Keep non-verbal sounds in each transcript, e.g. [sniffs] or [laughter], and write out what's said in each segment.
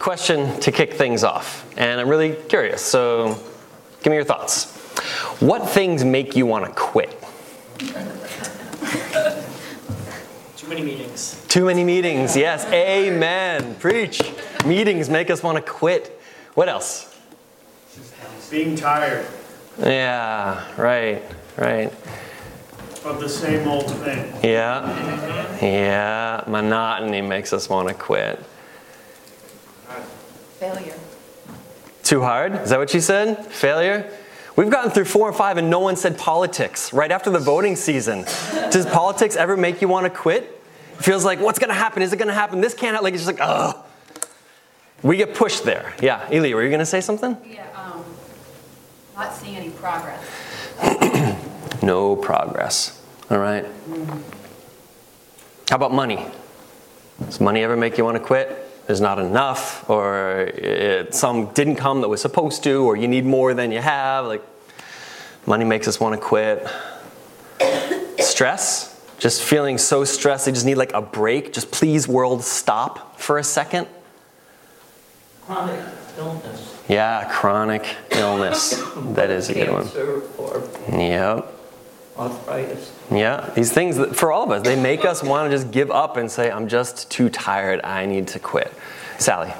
question to kick things off, and I'm really curious. So, give me your thoughts. What things make you want to quit? Too many meetings. Too many meetings. Yes. Amen. Preach. Meetings make us want to quit. What else? Being tired Yeah. Right. Right. of the same old thing. Yeah. Yeah. Monotony makes us want to quit. Failure. Too hard? Is that what you said? Failure? We've gotten through four and five and no one said politics right after the voting season. Does politics ever make you want to quit? It feels like, what's going to happen? Is it going to happen? This can't happen. Like, it's just like, ugh. We get pushed there. Yeah. Eli, were you going to say something? Yeah, um, not seeing any progress. [clears throat] No progress. All right. How about money? Does money ever make you want to quit? There's not enough, or it, some didn't come that was supposed to, or you need more than you have. Like, money makes us want to quit. Stress? Just feeling so stressed, they just need like a break. Just please, world, stop for a second. Chronic illness. Yeah, chronic illness. That is a good one. Or Yep. Arthritis. Yeah, these things that, for all of us, they make us want to just give up and say, I'm just too tired, I need to quit. Sally.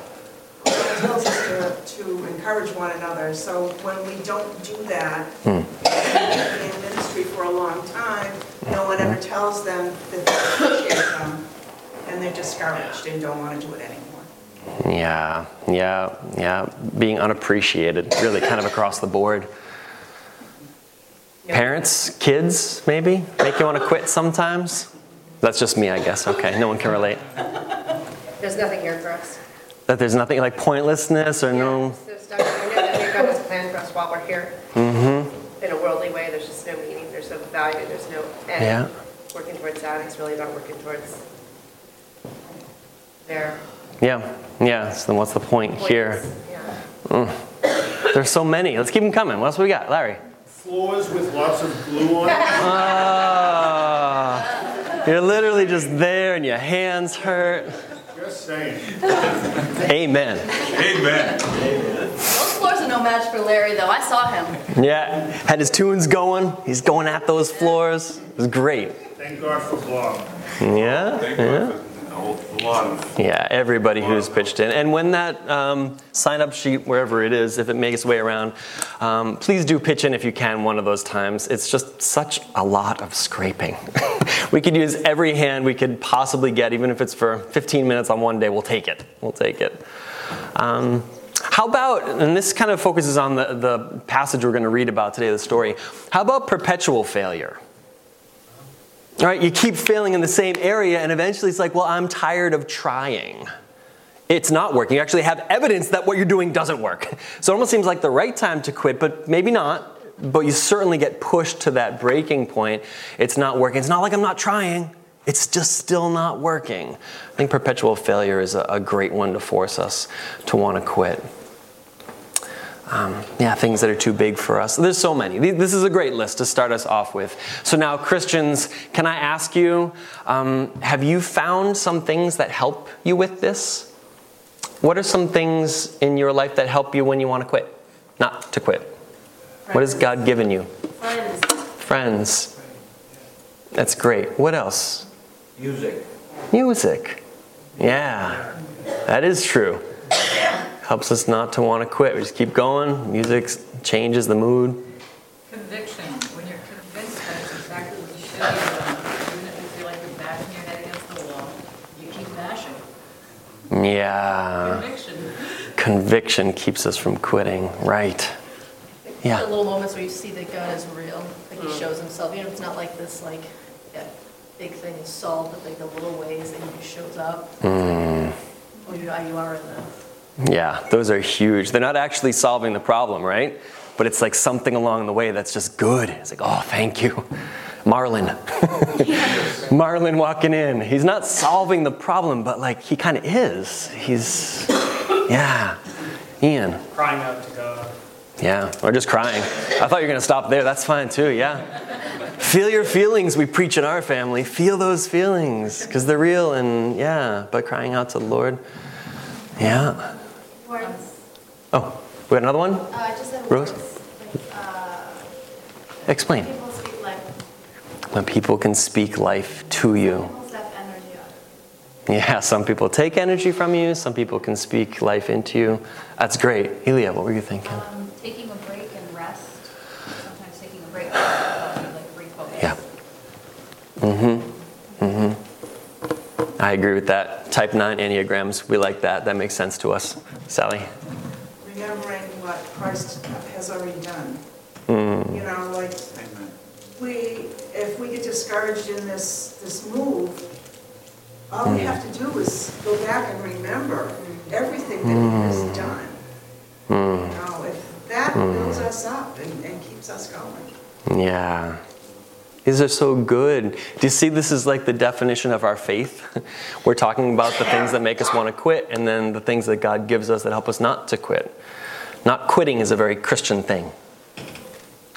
It tells us to, to encourage one another, so when we don't do that, Hmm. in ministry for a long time, no one ever tells them that they appreciate them, and they're discouraged and don't want to do it anymore. Yeah, yeah, yeah. Being unappreciated, really kind of across the board. Parents, kids, maybe, make you want to quit sometimes? That's just me, I guess. Okay, no one can relate. There's nothing here for us. That there's nothing like pointlessness or no. There's nothing, we know that God has a plan for us while we're here. Mm-hmm. In a worldly way, there's just no meaning, there's no value, there's no end. Yeah. Working towards that, it's really about working towards there. Yeah, yeah. So then what's the point here? Yeah. There's so many. Let's keep them coming. What else we got? Larry. Floors with lots of glue on it. Ah, you're literally just there and your hands hurt. Just saying. Amen. Amen. Those floors are no match for Larry, though. I saw him. Yeah, had his tunes going. He's going at those floors. It was great. Thank God for Bob. Yeah, Thank yeah. A lot of Yeah, everybody who's pitched in. And when that um, sign up sheet, wherever it is, if it makes its way around, um, please do pitch in if you can one of those times. It's just such a lot of scraping. [laughs] we could use every hand we could possibly get, even if it's for 15 minutes on one day. We'll take it. We'll take it. Um, how about, and this kind of focuses on the, the passage we're going to read about today, the story. How about perpetual failure? All right, you keep failing in the same area, and eventually it's like, well, I'm tired of trying. It's not working. You actually have evidence that what you're doing doesn't work. So it almost seems like the right time to quit, but maybe not. But you certainly get pushed to that breaking point. It's not working. It's not like I'm not trying, it's just still not working. I think perpetual failure is a, a great one to force us to want to quit. Um, yeah, things that are too big for us. There's so many. This is a great list to start us off with. So, now, Christians, can I ask you, um, have you found some things that help you with this? What are some things in your life that help you when you want to quit? Not to quit. What has God given you? Friends. Friends. That's great. What else? Music. Music. Yeah, that is true. Helps us not to want to quit. We just keep going. Music changes the mood. Conviction, when you're convinced that it's exactly what you should do, even if you feel like you're bashing your head against the wall, you keep bashing. Yeah. Conviction. Conviction keeps us from quitting. Right. Yeah. The little moments where you see that God is real, like He shows Himself. You know, it's not like this like yeah, big thing is solved, but like the little ways that He shows up. Mm. Oh, you, you are in the Yeah, those are huge. They're not actually solving the problem, right? But it's like something along the way that's just good. It's like, oh, thank you. Marlin. [laughs] Marlin walking in. He's not solving the problem, but like he kind of is. He's, yeah. Ian. Crying out to God. Yeah, or just crying. I thought you were going to stop there. That's fine too, yeah. Feel your feelings, we preach in our family. Feel those feelings because they're real and yeah, but crying out to the Lord. Yeah. Oh, we got another one? Uh, I just Rose? words, like, uh, Explain. people When people can speak life to you. people step energy up. Yeah, some people take energy from you, some people can speak life into you. That's great. Elia, what were you thinking? Um, Taking a break and rest, sometimes taking a break, you like refocus. Yeah. Mm-hmm. Mm-hmm. I agree with that. Type 9 Enneagrams, we like that. That makes sense to us. Sally? remembering what Christ has already done. Mm. You know, like, Amen. we, if we get discouraged in this, this move, all we Mm. have to do is go back and remember everything that he has Mm. done. You know, if that builds us up and, and keeps us going. Yeah. These are so good. Do you see this is like the definition of our faith? [laughs] We're talking about the things that make us want to quit and then the things that God gives us that help us not to quit. Not quitting is a very Christian thing.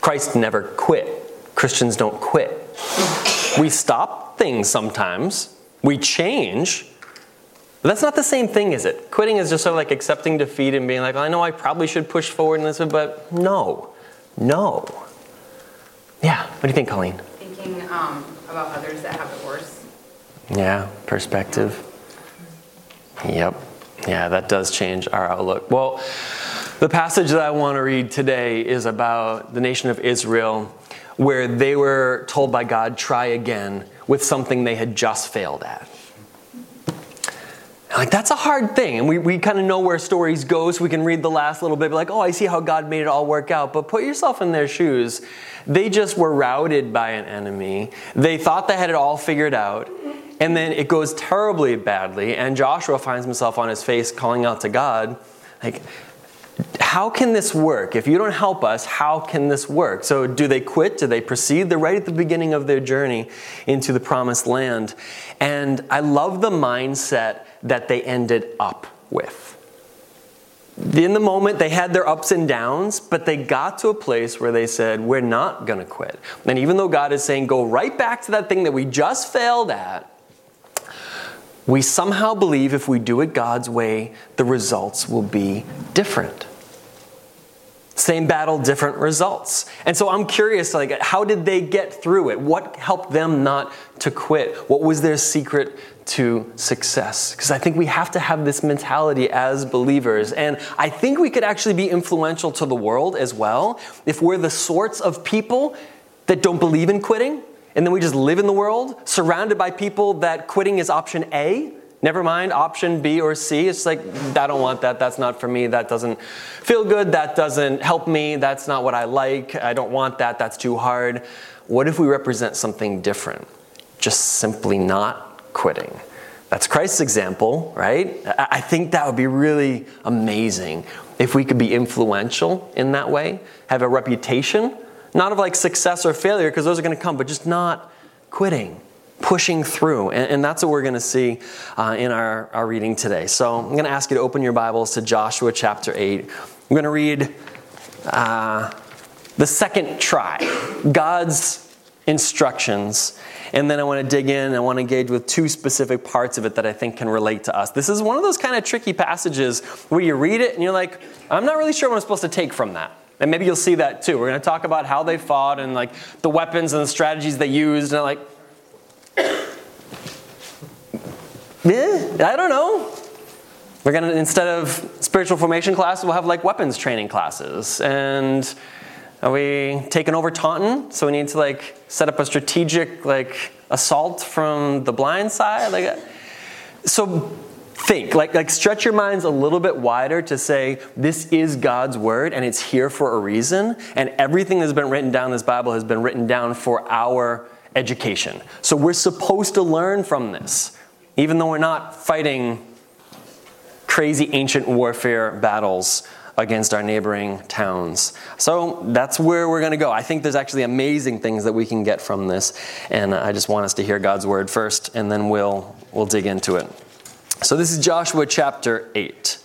Christ never quit. Christians don't quit. We stop things sometimes, we change. But that's not the same thing, is it? Quitting is just sort of like accepting defeat and being like, I know I probably should push forward in this, but no, no. Yeah, what do you think, Colleen? Thinking um, about others that have it worse. Yeah, perspective. Yep. Yeah, that does change our outlook. Well, the passage that I want to read today is about the nation of Israel, where they were told by God, try again with something they had just failed at. Like, that's a hard thing. And we, we kind of know where stories go, so we can read the last little bit, like, oh, I see how God made it all work out. But put yourself in their shoes. They just were routed by an enemy. They thought they had it all figured out. And then it goes terribly badly. And Joshua finds himself on his face calling out to God, like, how can this work? If you don't help us, how can this work? So, do they quit? Do they proceed? They're right at the beginning of their journey into the promised land. And I love the mindset that they ended up with. In the moment, they had their ups and downs, but they got to a place where they said, We're not going to quit. And even though God is saying, Go right back to that thing that we just failed at, we somehow believe if we do it God's way, the results will be different. Same battle, different results. And so I'm curious, like, how did they get through it? What helped them not to quit? What was their secret to success? Because I think we have to have this mentality as believers. And I think we could actually be influential to the world as well if we're the sorts of people that don't believe in quitting and then we just live in the world surrounded by people that quitting is option A. Never mind option B or C. It's like, I don't want that. That's not for me. That doesn't feel good. That doesn't help me. That's not what I like. I don't want that. That's too hard. What if we represent something different? Just simply not quitting. That's Christ's example, right? I think that would be really amazing if we could be influential in that way, have a reputation not of like success or failure, because those are going to come, but just not quitting, pushing through. And, and that's what we're going to see uh, in our, our reading today. So I'm going to ask you to open your Bibles to Joshua chapter 8. I'm going to read uh, the second try, God's instructions. And then I want to dig in. I want to engage with two specific parts of it that I think can relate to us. This is one of those kind of tricky passages where you read it and you're like, I'm not really sure what I'm supposed to take from that. And maybe you'll see that too. We're going to talk about how they fought and like the weapons and the strategies they used. And like, [sniffs] yeah, I don't know. We're going to, instead of spiritual formation classes, we'll have like weapons training classes. And are we taking over Taunton? So we need to like set up a strategic like assault from the blind side? Like, so think like like stretch your minds a little bit wider to say this is God's word and it's here for a reason and everything that's been written down in this Bible has been written down for our education. So we're supposed to learn from this even though we're not fighting crazy ancient warfare battles against our neighboring towns. So that's where we're going to go. I think there's actually amazing things that we can get from this and I just want us to hear God's word first and then we'll we'll dig into it. So this is Joshua chapter 8.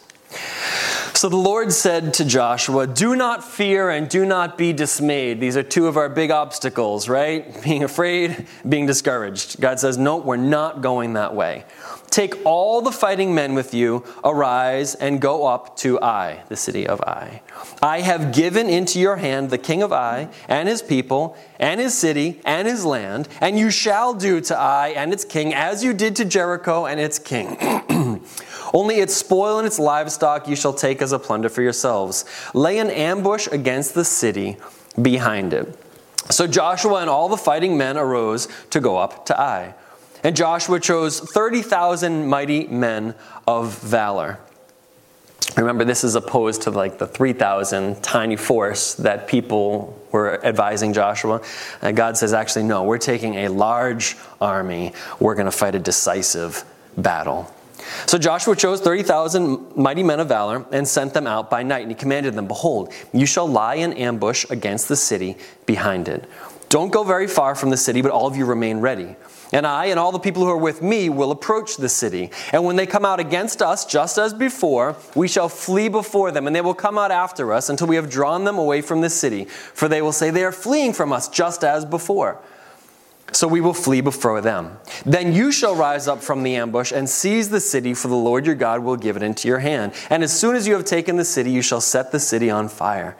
So the Lord said to Joshua, Do not fear and do not be dismayed. These are two of our big obstacles, right? [laughs] Being afraid, being discouraged. God says, No, we're not going that way. Take all the fighting men with you, arise and go up to Ai, the city of Ai. I have given into your hand the king of Ai and his people and his city and his land, and you shall do to Ai and its king as you did to Jericho and its king. [clears throat] Only its spoil and its livestock you shall take as a plunder for yourselves. Lay an ambush against the city behind it. So Joshua and all the fighting men arose to go up to Ai. And Joshua chose 30,000 mighty men of valor. Remember, this is opposed to like the 3,000 tiny force that people were advising Joshua. And God says, actually, no, we're taking a large army. We're going to fight a decisive battle. So Joshua chose 30,000 mighty men of valor and sent them out by night. And he commanded them, Behold, you shall lie in ambush against the city behind it. Don't go very far from the city, but all of you remain ready. And I and all the people who are with me will approach the city. And when they come out against us, just as before, we shall flee before them, and they will come out after us until we have drawn them away from the city. For they will say, They are fleeing from us, just as before. So we will flee before them. Then you shall rise up from the ambush and seize the city, for the Lord your God will give it into your hand. And as soon as you have taken the city, you shall set the city on fire.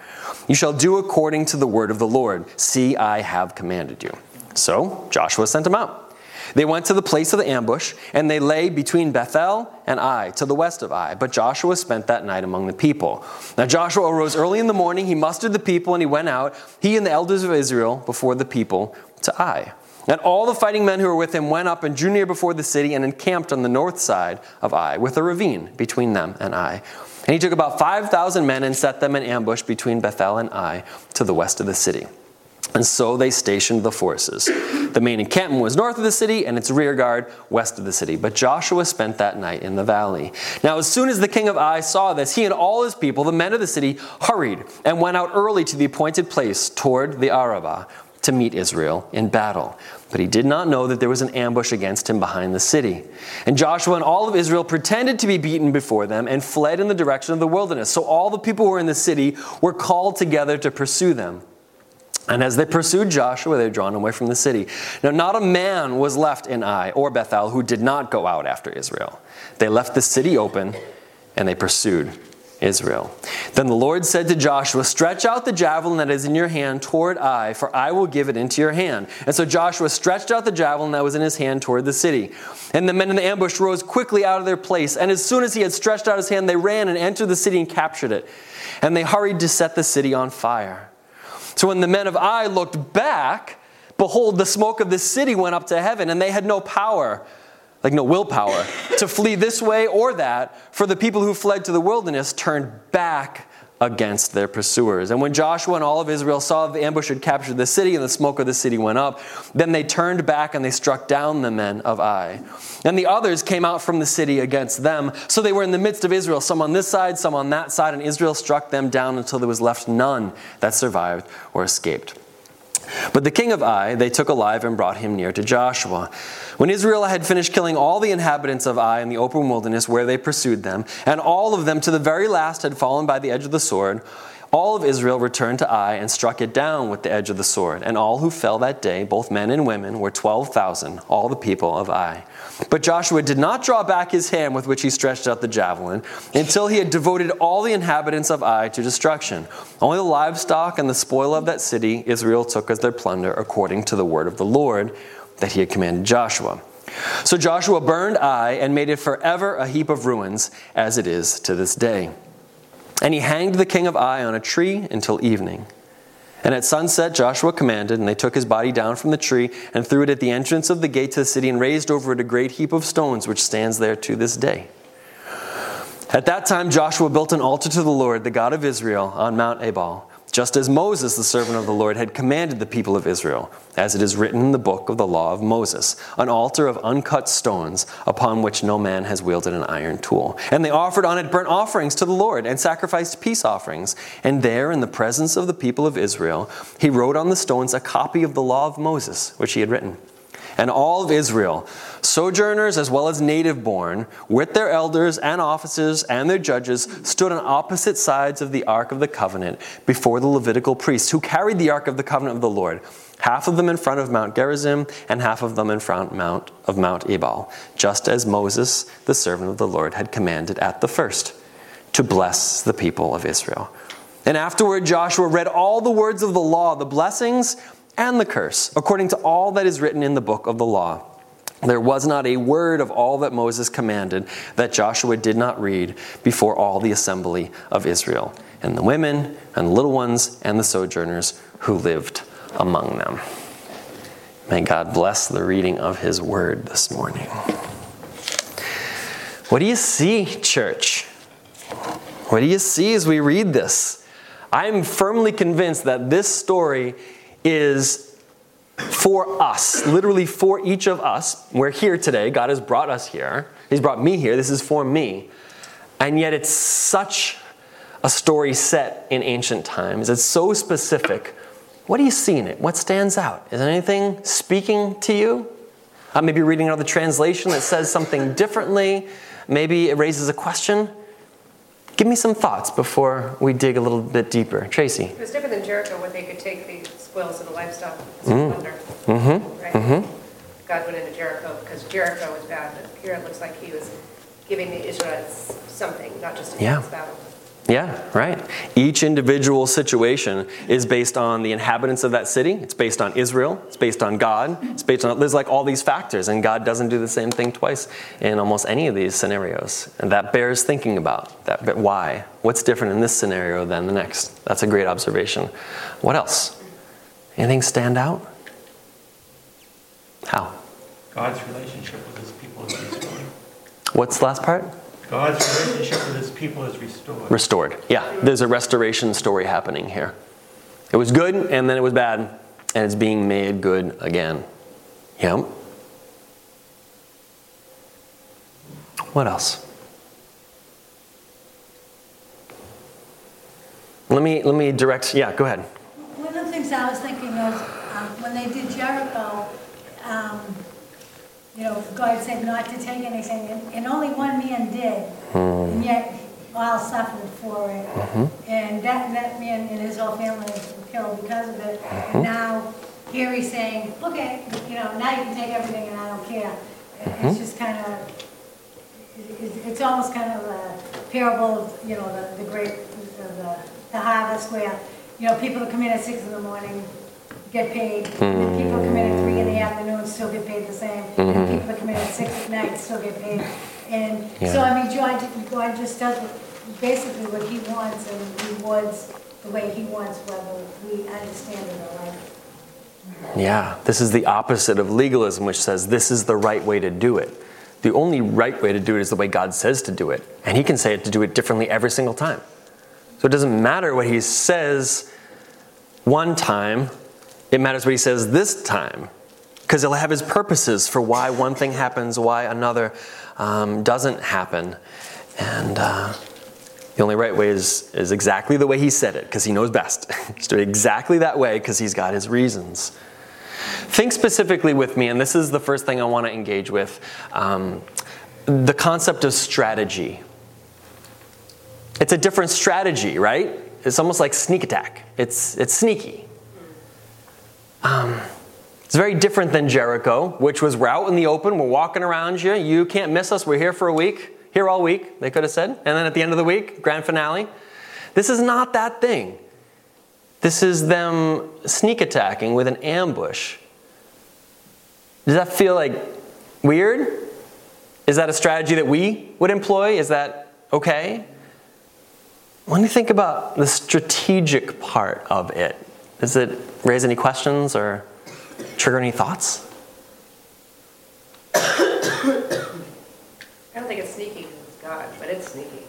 You shall do according to the word of the Lord. See, I have commanded you. So Joshua sent them out. They went to the place of the ambush, and they lay between Bethel and Ai, to the west of Ai. But Joshua spent that night among the people. Now Joshua arose early in the morning, he mustered the people, and he went out, he and the elders of Israel, before the people to Ai. And all the fighting men who were with him went up and drew near before the city and encamped on the north side of Ai, with a ravine between them and Ai. And he took about 5,000 men and set them in ambush between Bethel and Ai to the west of the city. And so they stationed the forces. The main encampment was north of the city, and its rear guard west of the city. But Joshua spent that night in the valley. Now, as soon as the king of Ai saw this, he and all his people, the men of the city, hurried and went out early to the appointed place toward the Arabah to meet Israel in battle. But he did not know that there was an ambush against him behind the city. And Joshua and all of Israel pretended to be beaten before them and fled in the direction of the wilderness. So all the people who were in the city were called together to pursue them. And as they pursued Joshua, they were drawn away from the city. Now, not a man was left in Ai or Bethel who did not go out after Israel. They left the city open and they pursued Israel. Then the Lord said to Joshua, Stretch out the javelin that is in your hand toward Ai, for I will give it into your hand. And so Joshua stretched out the javelin that was in his hand toward the city. And the men in the ambush rose quickly out of their place. And as soon as he had stretched out his hand, they ran and entered the city and captured it. And they hurried to set the city on fire. So when the men of Ai looked back, behold, the smoke of the city went up to heaven, and they had no power, like no willpower, to flee this way or that, for the people who fled to the wilderness turned back against their pursuers. And when Joshua and all of Israel saw the ambush had captured the city and the smoke of the city went up, then they turned back and they struck down the men of Ai. And the others came out from the city against them. So they were in the midst of Israel, some on this side, some on that side, and Israel struck them down until there was left none that survived or escaped. But the king of Ai they took alive and brought him near to Joshua. When Israel had finished killing all the inhabitants of Ai in the open wilderness where they pursued them, and all of them to the very last had fallen by the edge of the sword, all of Israel returned to Ai and struck it down with the edge of the sword. And all who fell that day, both men and women, were 12,000, all the people of Ai. But Joshua did not draw back his hand with which he stretched out the javelin until he had devoted all the inhabitants of Ai to destruction. Only the livestock and the spoil of that city Israel took as their plunder according to the word of the Lord that he had commanded Joshua. So Joshua burned Ai and made it forever a heap of ruins, as it is to this day. And he hanged the king of Ai on a tree until evening. And at sunset, Joshua commanded, and they took his body down from the tree and threw it at the entrance of the gate to the city and raised over it a great heap of stones, which stands there to this day. At that time, Joshua built an altar to the Lord, the God of Israel, on Mount Ebal just as Moses, the servant of the Lord, had commanded the people of Israel, as it is written in the book of the law of Moses, an altar of uncut stones upon which no man has wielded an iron tool. And they offered on it burnt offerings to the Lord and sacrificed peace offerings. And there, in the presence of the people of Israel, he wrote on the stones a copy of the law of Moses, which he had written. And all of Israel, sojourners as well as native born, with their elders and officers and their judges, stood on opposite sides of the ark of the covenant before the Levitical priests, who carried the ark of the covenant of the Lord, half of them in front of Mount Gerizim, and half of them in front Mount, of Mount Ebal, just as Moses, the servant of the Lord, had commanded at the first, to bless the people of Israel. And afterward, Joshua read all the words of the law, the blessings and the curse, according to all that is written in the book of the law. There was not a word of all that Moses commanded that Joshua did not read before all the assembly of Israel, and the women, and the little ones, and the sojourners who lived among them. May God bless the reading of his word this morning. What do you see, church? What do you see as we read this? I'm firmly convinced that this story is for us, literally for each of us. We're here today. God has brought us here. He's brought me here. This is for me. And yet, it's such a story set in ancient times. It's so specific. What do you see in it? What stands out? Is anything speaking to you? Uh, maybe reading another translation that says something differently. Maybe it raises a question. Give me some thoughts before we dig a little bit deeper. Tracy. It was different than Jericho, where they could take the spoils of the livestock Mm. plunder. Mm-hmm. Right? Mm-hmm. God went into Jericho because Jericho was bad, but here it looks like he was giving the Israelites something, not just a Yeah. battle. Yeah, right. Each individual situation is based on the inhabitants of that city. It's based on Israel. It's based on God. It's based on, there's like all these factors, and God doesn't do the same thing twice in almost any of these scenarios. And that bears thinking about. That, but why? What's different in this scenario than the next? That's a great observation. What else? Anything stand out? How? God's relationship with his people is. What's the last part? God's relationship with his people is restored. Restored. Yeah, there's a restoration story happening here. It was good and then it was bad, and it's being made good again. Yep. What else? Let me let me direct. Yeah, go ahead. One of the things I was thinking of, um, when they did Jericho, um, you know, God said not to take anything, and- and only one man did, hmm. and yet all suffered for it. Mm-hmm. And that, that man and his whole family was killed because of it. And now, here he's saying, okay, you know, now you can take everything and I don't care. It's mm-hmm. just kind of, it's, it's almost kind of a parable of, you know, the, the great, the, the harvest where, you know, people come in at six in the morning get paid, and then hmm. people come in at three in the afternoon still get paid the same, and mm-hmm. people that come in at six at night still get paid. And so, I mean, God, God just does basically what he wants and rewards the way he wants, whether we understand it or like. Yeah, this is the opposite of legalism, which says this is the right way to do it. The only right way to do it is the way God says to do it, and He can say it to do it differently every single time. So it doesn't matter what He says one time, it matters what He says this time, because He'll have His purposes for why one thing happens, why another um, doesn't happen. And uh, the only right way is, is exactly the way He said it, because He knows best. [laughs] Do it exactly that way, because He's got His reasons. Think specifically with me, and this is the first thing I want to engage with um, the concept of strategy. It's a different strategy, right? It's almost like sneak attack, it's, it's sneaky. Um, it's very different than Jericho, which was we're out in the open, we're walking around you, you can't miss us, we're here for a week, here all week, they could have said. And then at the end of the week, grand finale. This is not that thing. This is them sneak attacking with an ambush. Does that feel like weird? Is that a strategy that we would employ? Is that okay? Let me think about the strategic part of it. Does it raise any questions or trigger any thoughts? [coughs] I don't think it's sneaky because it's God, but it's sneaky.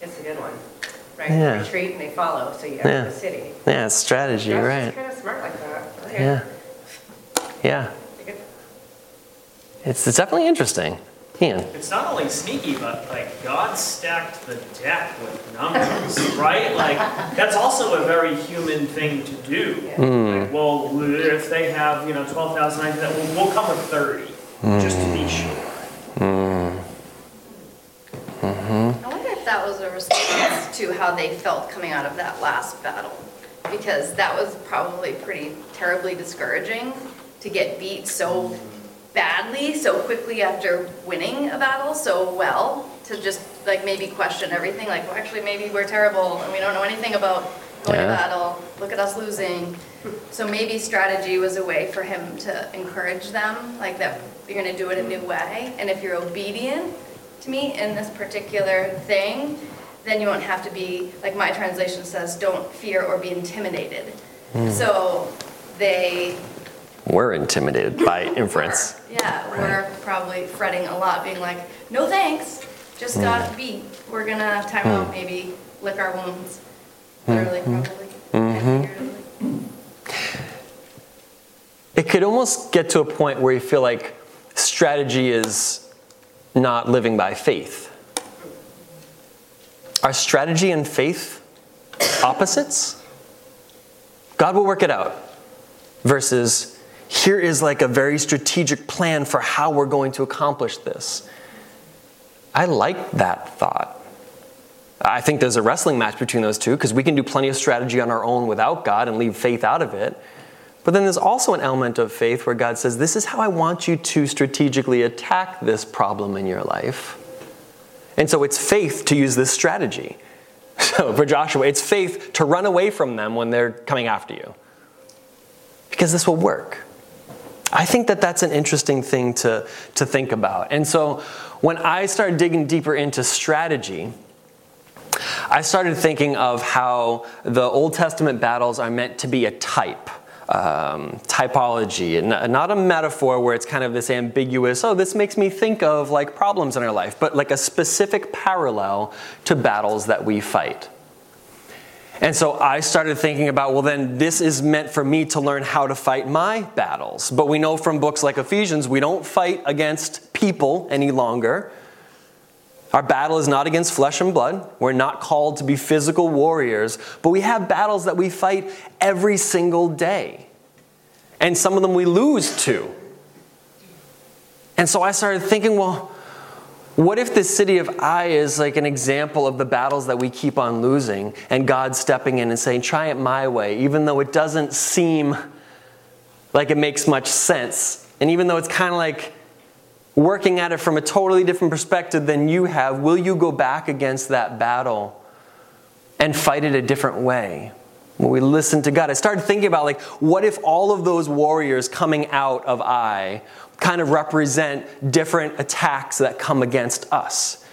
It's a good one, right? Yeah. They retreat and they follow, so you Yeah. enter the city. Yeah, it's strategy, God's right? kind of smart like that. Okay. Yeah. Yeah. It's, it's definitely interesting. Ian. It's not only sneaky, but like God stacked the deck with numbers, [laughs] right? Like that's also a very human thing to do. Hmm. Like, well, if they have you know twelve thousand, we'll, we'll come with thirty just to be sure. Hmm. I wonder if that was a response to how they felt coming out of that last battle. Because that was probably pretty terribly discouraging to get beat so badly, so quickly after winning a battle so well, to just like maybe question everything, like, well, actually, maybe we're terrible and we don't know anything about going to battle, look at us losing. So maybe strategy was a way for him to encourage them, like that you're gonna do it a new way. And if you're obedient to me in this particular thing, then you won't have to be, like my translation says, don't fear or be intimidated. Hmm. So they, We're intimidated by inference. [laughs] yeah, were probably fretting a lot, being like, no thanks, just got hmm. beat. We're gonna time out, hmm. maybe lick our wounds, literally, hmm. probably, and figuratively. It could almost get to a point where you feel like strategy is not living by faith. Are strategy and faith opposites? God will work it out versus here is like a very strategic plan for how we're going to accomplish this. I like that thought. I think there's a wrestling match between those two because we can do plenty of strategy on our own without God and leave faith out of it. But then there's also an element of faith where God says, This is how I want you to strategically attack this problem in your life. And so it's faith to use this strategy. [laughs] So for Joshua, it's faith to run away from them when they're coming after you. Because this will work. I think that that's an interesting thing to, to think about. And so when I started digging deeper into strategy, I started thinking of how the Old Testament battles are meant to be a type, um, typology, and not a metaphor where it's kind of this ambiguous, oh, this makes me think of like problems in our life, but like a specific parallel to battles that we fight. And so I started thinking about, well, then this is meant for me to learn how to fight my battles. But we know from books like Ephesians, we don't fight against people any longer. Our battle is not against flesh and blood. We're not called to be physical warriors, but we have battles that we fight every single day. And some of them we lose to. And so I started thinking, well, what if the city of Ai is like an example of the battles that we keep on losing and God stepping in and saying, try it my way, even though it doesn't seem like it makes much sense. And even though it's kind of like working at it from a totally different perspective than you have, will you go back against that battle and fight it a different way? When we listen to God, I started thinking about like, what if all of those warriors coming out of Ai kind of represent different attacks that come against us?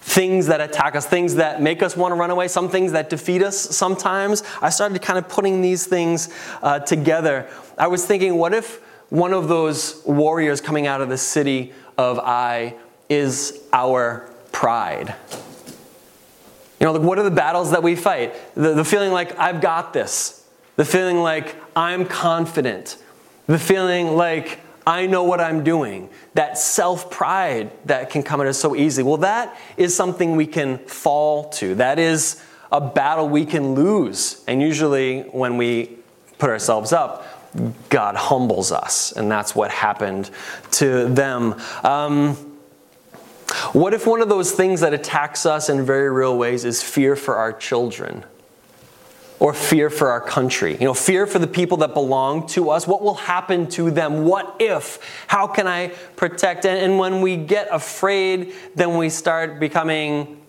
Things that attack us, things that make us want to run away, some things that defeat us sometimes. I started kind of putting these things uh, together. I was thinking, what if one of those warriors coming out of the city of Ai is our pride? You know, like what are the battles that we fight? The, the feeling like I've got this, the feeling like I'm confident, the feeling like I know what I'm doing, that self pride that can come at us so easily. Well, that is something we can fall to. That is a battle we can lose. And usually, when we put ourselves up, God humbles us. And that's what happened to them. Um, what if one of those things that attacks us in very real ways is fear for our children? Or fear for our country? You know, fear for the people that belong to us. What will happen to them? What if? How can I protect? And, and when we get afraid, then we start becoming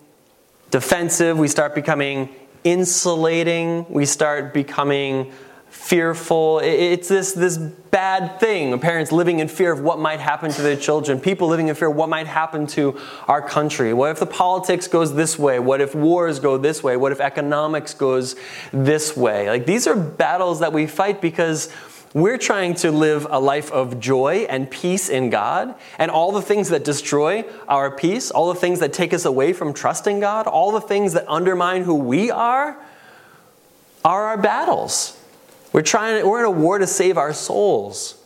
defensive, we start becoming insulating, we start becoming fearful. It's this, this bad thing. Parents living in fear of what might happen to their children, people living in fear of what might happen to our country. What if the politics goes this way? What if wars go this way? What if economics goes this way? Like these are battles that we fight because we're trying to live a life of joy and peace in God, and all the things that destroy our peace, all the things that take us away from trusting God, all the things that undermine who we are, are our battles. We're trying we're in a war to save our souls.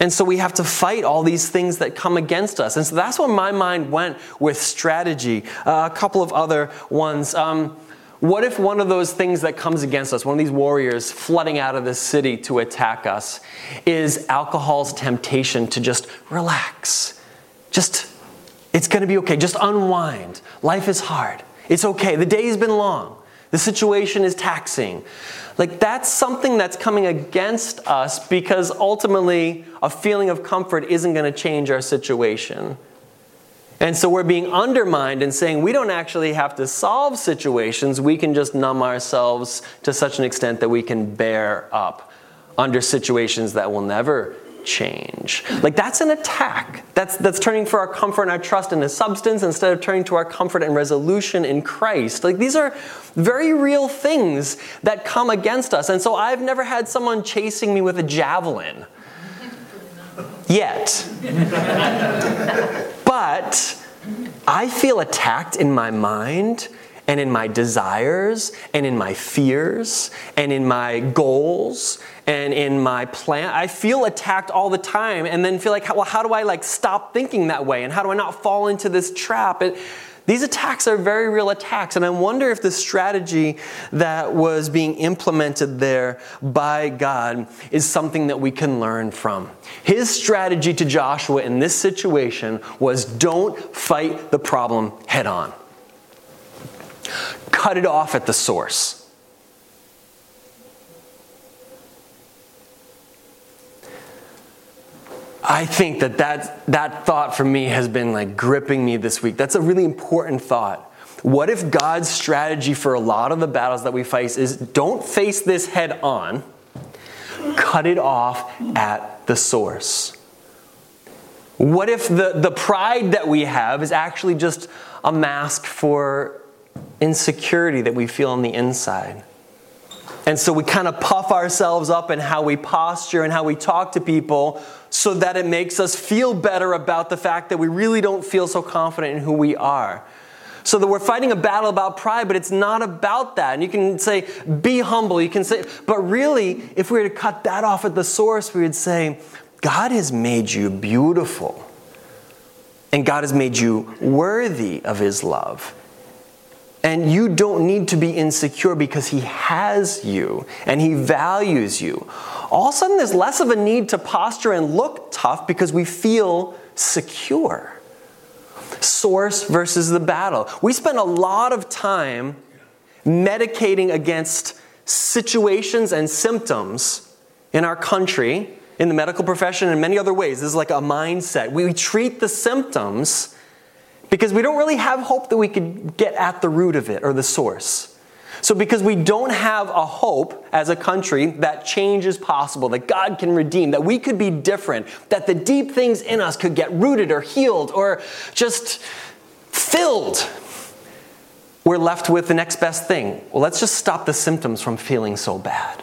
And so we have to fight all these things that come against us. And so that's where my mind went with strategy. Uh, a couple of other ones. Um, what if one of those things that comes against us, one of these warriors flooding out of the city to attack us, is alcohol's temptation to just relax? Just, it's gonna be okay. Just unwind. Life is hard. It's okay. The day's been long. The situation is taxing. Like, that's something that's coming against us because ultimately a feeling of comfort isn't going to change our situation. And so we're being undermined and saying we don't actually have to solve situations, we can just numb ourselves to such an extent that we can bear up under situations that will never change. Like that's an attack. That's that's turning for our comfort and our trust in a substance instead of turning to our comfort and resolution in Christ. Like these are very real things that come against us. And so I've never had someone chasing me with a javelin. Yet. [laughs] but I feel attacked in my mind and in my desires and in my fears and in my goals and in my plan i feel attacked all the time and then feel like well how do i like stop thinking that way? And how do i not fall into this trap? And these attacks are very real attacks. And i wonder if the strategy that was being implemented there by god is something that we can learn from. His strategy to joshua in this situation was don't fight the problem head on. Cut it off at the source. I think that, that that thought for me has been like gripping me this week. That's a really important thought. What if God's strategy for a lot of the battles that we face is don't face this head on, cut it off at the source? What if the, the pride that we have is actually just a mask for insecurity that we feel on the inside. And so we kind of puff ourselves up in how we posture and how we talk to people so that it makes us feel better about the fact that we really don't feel so confident in who we are. So that we're fighting a battle about pride, but it's not about that. And you can say, be humble. You can say, but really, if we were to cut that off at the source, we would say, God has made you beautiful. And God has made you worthy of His love. And you don't need to be insecure because He has you and He values you. All of a sudden, there's less of a need to posture and look tough because we feel secure. Source versus the battle. We spend a lot of time medicating against situations and symptoms in our country, in the medical profession, in many other ways. This is like a mindset. We treat the symptoms because we don't really have hope that we could get at the root of it or the source. So, because we don't have a hope as a country that change is possible, that God can redeem, that we could be different, that the deep things in us could get rooted or healed or just filled, we're left with the next best thing. Well, let's just stop the symptoms from feeling so bad.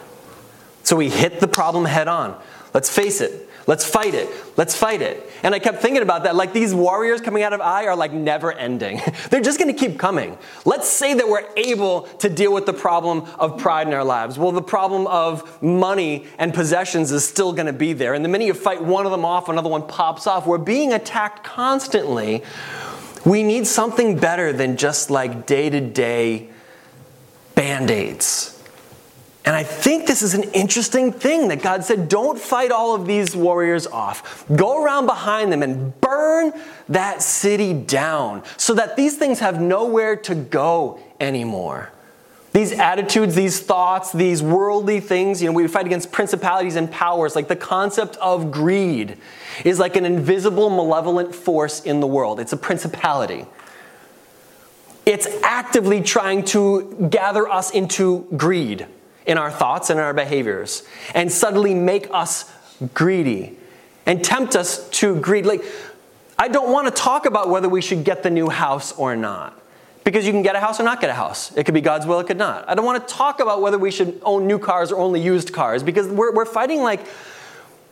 So, we hit the problem head on. Let's face it, Let's fight it. Let's fight it. And I kept thinking about that. Like these warriors coming out of Ai are like never ending. [laughs] They're just going to keep coming. Let's say that we're able to deal with the problem of pride in our lives. Well, the problem of money and possessions is still going to be there. And the minute you fight one of them off, another one pops off. We're being attacked constantly. We need something better than just like day to day band aids. And I think this is an interesting thing that God said, don't fight all of these warriors off. Go around behind them and burn that city down so that these things have nowhere to go anymore. These attitudes, these thoughts, these worldly things, you know, we fight against principalities and powers. Like the concept of greed is like an invisible, malevolent force in the world, it's a principality. It's actively trying to gather us into greed in our thoughts and our behaviors and suddenly make us greedy and tempt us to greed. Like, I don't want to talk about whether we should get the new house or not. Because you can get a house or not get a house. It could be God's will, it could not. I don't want to talk about whether we should own new cars or only used cars because we're, we're fighting like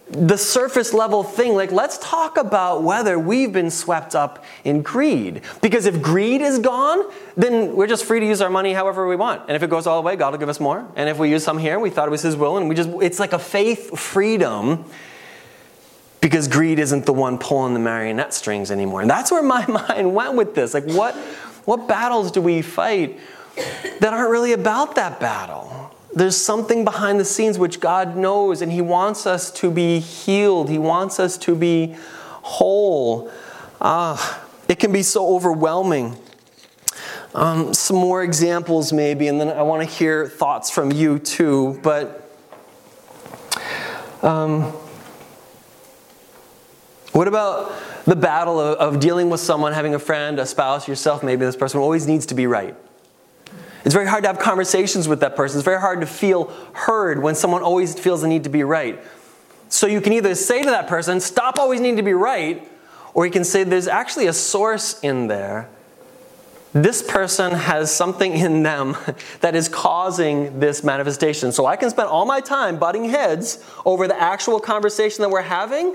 the surface level thing. Like, let's talk about whether we've been swept up in greed. Because if greed is gone, then we're just free to use our money however we want. And if it goes all the way, God will give us more. And if we use some here, we thought it was His will, and we just, it's like a faith freedom because greed isn't the one pulling the marionette strings anymore. And that's where my [laughs] mind went with this. Like, what, what battles do we fight that aren't really about that battle? There's something behind the scenes which God knows, and He wants us to be healed. He wants us to be whole. Ah, it can be so overwhelming. Um, some more examples, maybe, and then I want to hear thoughts from you too. But um, what about the battle of, of dealing with someone, having a friend, a spouse, yourself, maybe this person always needs to be right? It's very hard to have conversations with that person. It's very hard to feel heard when someone always feels the need to be right. So you can either say to that person, stop always needing to be right, or you can say there's actually a source in there. This person has something in them [laughs] that is causing this manifestation. So I can spend all my time butting heads over the actual conversation that we're having,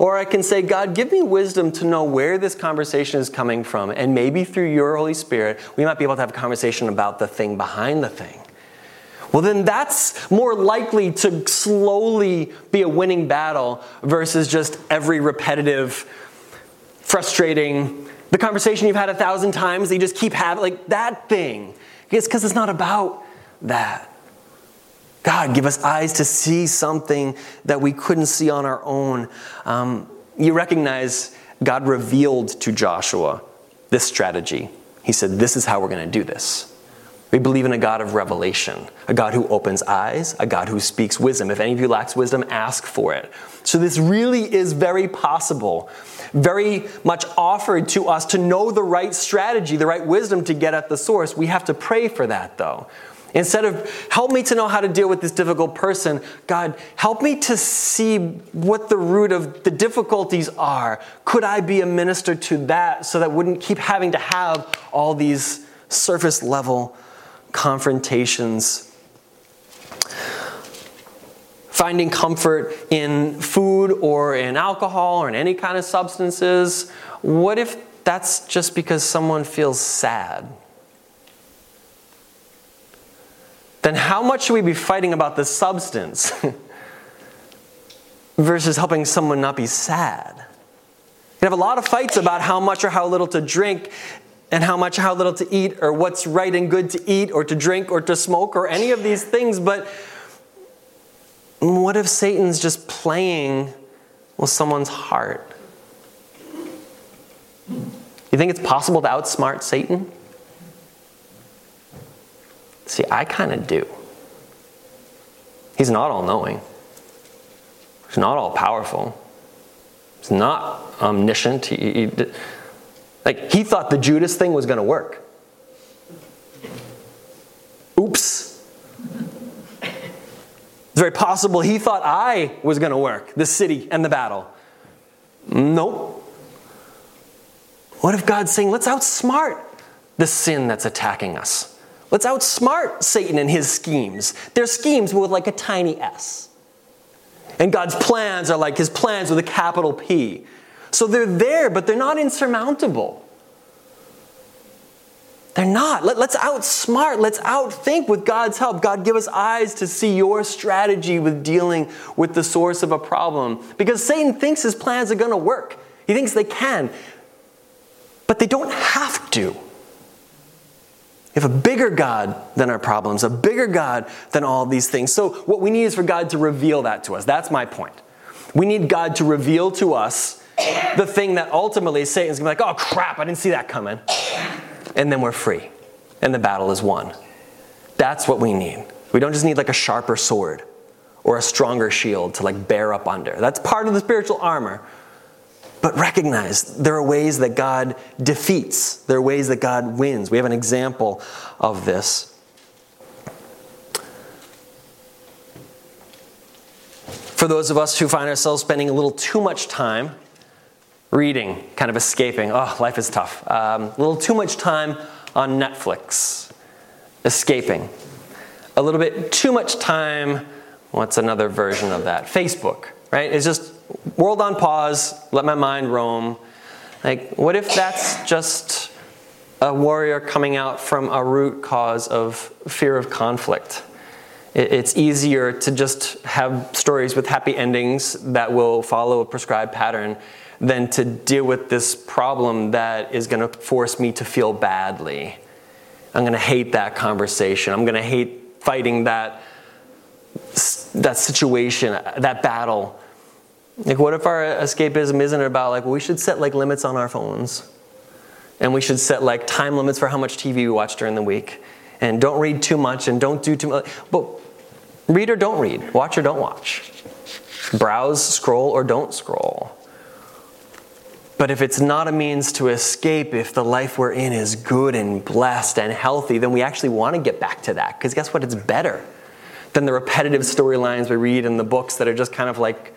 or I can say, God, give me wisdom to know where this conversation is coming from. And maybe through your Holy Spirit, we might be able to have a conversation about the thing behind the thing. Well, then that's more likely to slowly be a winning battle versus just every repetitive, frustrating, the conversation you've had a thousand times that you just keep having, like that thing. It's because it's not about that. God, give us eyes to see something that we couldn't see on our own. Um, you recognize God revealed to Joshua this strategy. He said, This is how we're going to do this. We believe in a God of revelation, a God who opens eyes, a God who speaks wisdom. If any of you lacks wisdom, ask for it. So, this really is very possible, very much offered to us to know the right strategy, the right wisdom to get at the source. We have to pray for that, though. Instead of help me to know how to deal with this difficult person, God, help me to see what the root of the difficulties are. Could I be a minister to that so that wouldn't keep having to have all these surface level confrontations? Finding comfort in food or in alcohol or in any kind of substances. What if that's just because someone feels sad? Then how much should we be fighting about the substance [laughs] versus helping someone not be sad? You have a lot of fights about how much or how little to drink and how much or how little to eat or what's right and good to eat or to drink or to smoke or any of these things, but what if Satan's just playing with someone's heart? You think it's possible to outsmart Satan? See, Ai kind of do. He's not all knowing, he's not all powerful, he's not omniscient. He, he, like, he thought the Judas thing was going to work. Oops. It's very possible he thought I was going to work, the city and the battle. Nope. What if God's saying, let's outsmart the sin that's attacking us? Let's outsmart Satan and his schemes. They're schemes with like a tiny s. And God's plans are like his plans with a capital P. So they're there, but they're not insurmountable. They're not. Let, us outsmart, let's outthink with God's help. God, give us eyes to see your strategy with dealing with the source of a problem. Because Satan thinks his plans are going to work, he thinks they can, but they don't have to. Have a bigger God than our problems, a bigger God than all these things. So, what we need is for God to reveal that to us. That's my point. We need God to reveal to us the thing that ultimately Satan's gonna be like, oh crap, I didn't see that coming. And then we're free, and the battle is won. That's what we need. We don't just need like a sharper sword or a stronger shield to like bear up under. That's part of the spiritual armor. But recognize there are ways that God defeats, there are ways that God wins. We have an example of this. For those of us who find ourselves spending a little too much time reading, kind of escaping, oh, life is tough, um, a little too much time on Netflix, escaping, a little bit too much time, what's another version of that? Facebook, right? It's just world on pause, let my mind roam. Like, what if that's just a warrior coming out from a root cause of fear of conflict It's easier to just have stories with happy endings that will follow a prescribed pattern than to deal with this problem that is going to force me to feel badly. I'm going to hate that conversation. I'm going to hate fighting that that situation, that battle. Like, what if our escapism isn't about like well, we should set like limits on our phones, and we should set like time limits for how much TV we watch during the week, and don't read too much and don't do too much. But read or don't read, watch or don't watch, browse, scroll or don't scroll. But if it's not a means to escape, if the life we're in is good and blessed and healthy, then we actually want to get back to that. Because guess what? It's better than the repetitive storylines we read in the books that are just kind of like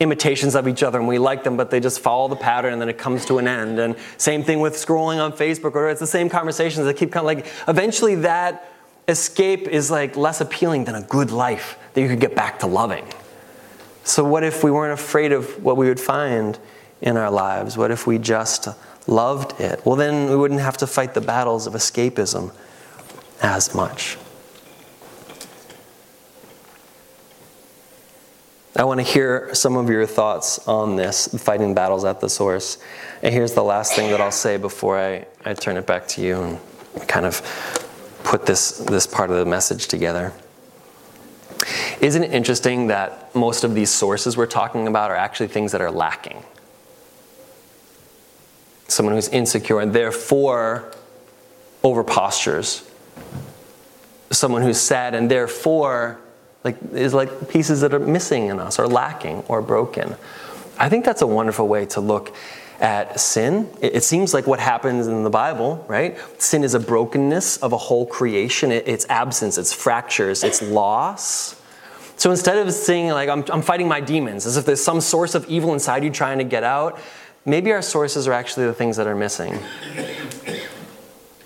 imitations of each other and we like them, but they just follow the pattern and then it comes to an end. And same thing with scrolling on Facebook, or it's the same conversations that keep coming. Like eventually that escape is like less appealing than a good life that you could get back to loving. So what if we weren't afraid of what we would find in our lives? What if we just loved it? Well, then we wouldn't have to fight the battles of escapism as much. I want to hear some of your thoughts on this, fighting battles at the source. And here's the last thing that I'll say before I, I turn it back to you and kind of put this, this part of the message together. Isn't it interesting that most of these sources we're talking about are actually things that are lacking? Someone who's insecure and therefore over postures. Someone who's sad and therefore like is like pieces that are missing in us or lacking or broken. I think that's a wonderful way to look at sin. It, it seems like what happens in the Bible, right? Sin is a brokenness of a whole creation. It, it's absence, it's fractures, it's loss. So instead of saying like I'm, I'm fighting my demons, as if there's some source of evil inside you trying to get out, maybe our sources are actually the things that are missing.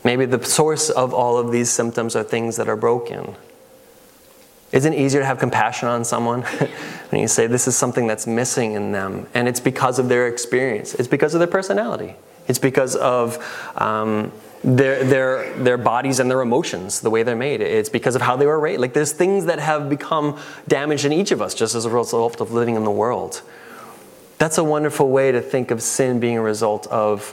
Maybe the source of all of these symptoms are things that are broken. Isn't it easier to have compassion on someone [laughs] when you say this is something that's missing in them? And it's because of their experience, it's because of their personality, it's because of um, their, their, their bodies and their emotions, the way they're made. It's because of how they were raised. Like there's things that have become damaged in each of us just as a result of living in the world. That's a wonderful way to think of sin being a result of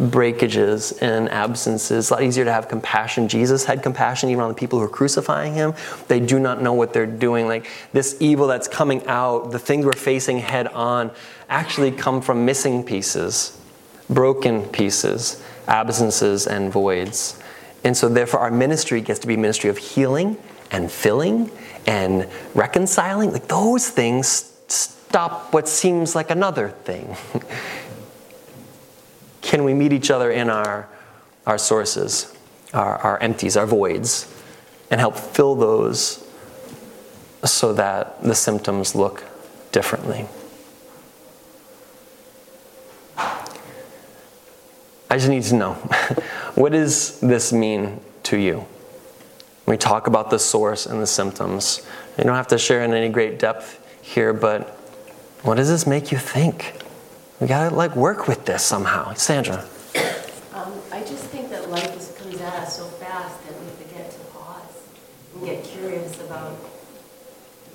breakages and absences. It's a lot easier to have compassion. Jesus had compassion even on the people who are crucifying him. They do not know what they're doing. Like this evil that's coming out, the things we're facing head on, actually come from missing pieces, broken pieces, absences, and voids. And so, therefore, our ministry gets to be ministry of healing and filling and reconciling. Like those things stop what seems like another thing. [laughs] can we meet each other in our, our sources, our, our empties, our voids, and help fill those so that the symptoms look differently? I just need to know [laughs] what does this mean to you? We talk about the source and the symptoms, you don't have to share in any great depth here, but what does this make you think? We gotta like work with this somehow. Sandra. Um, I just think that life is, comes at us so fast that we forget to pause and get curious about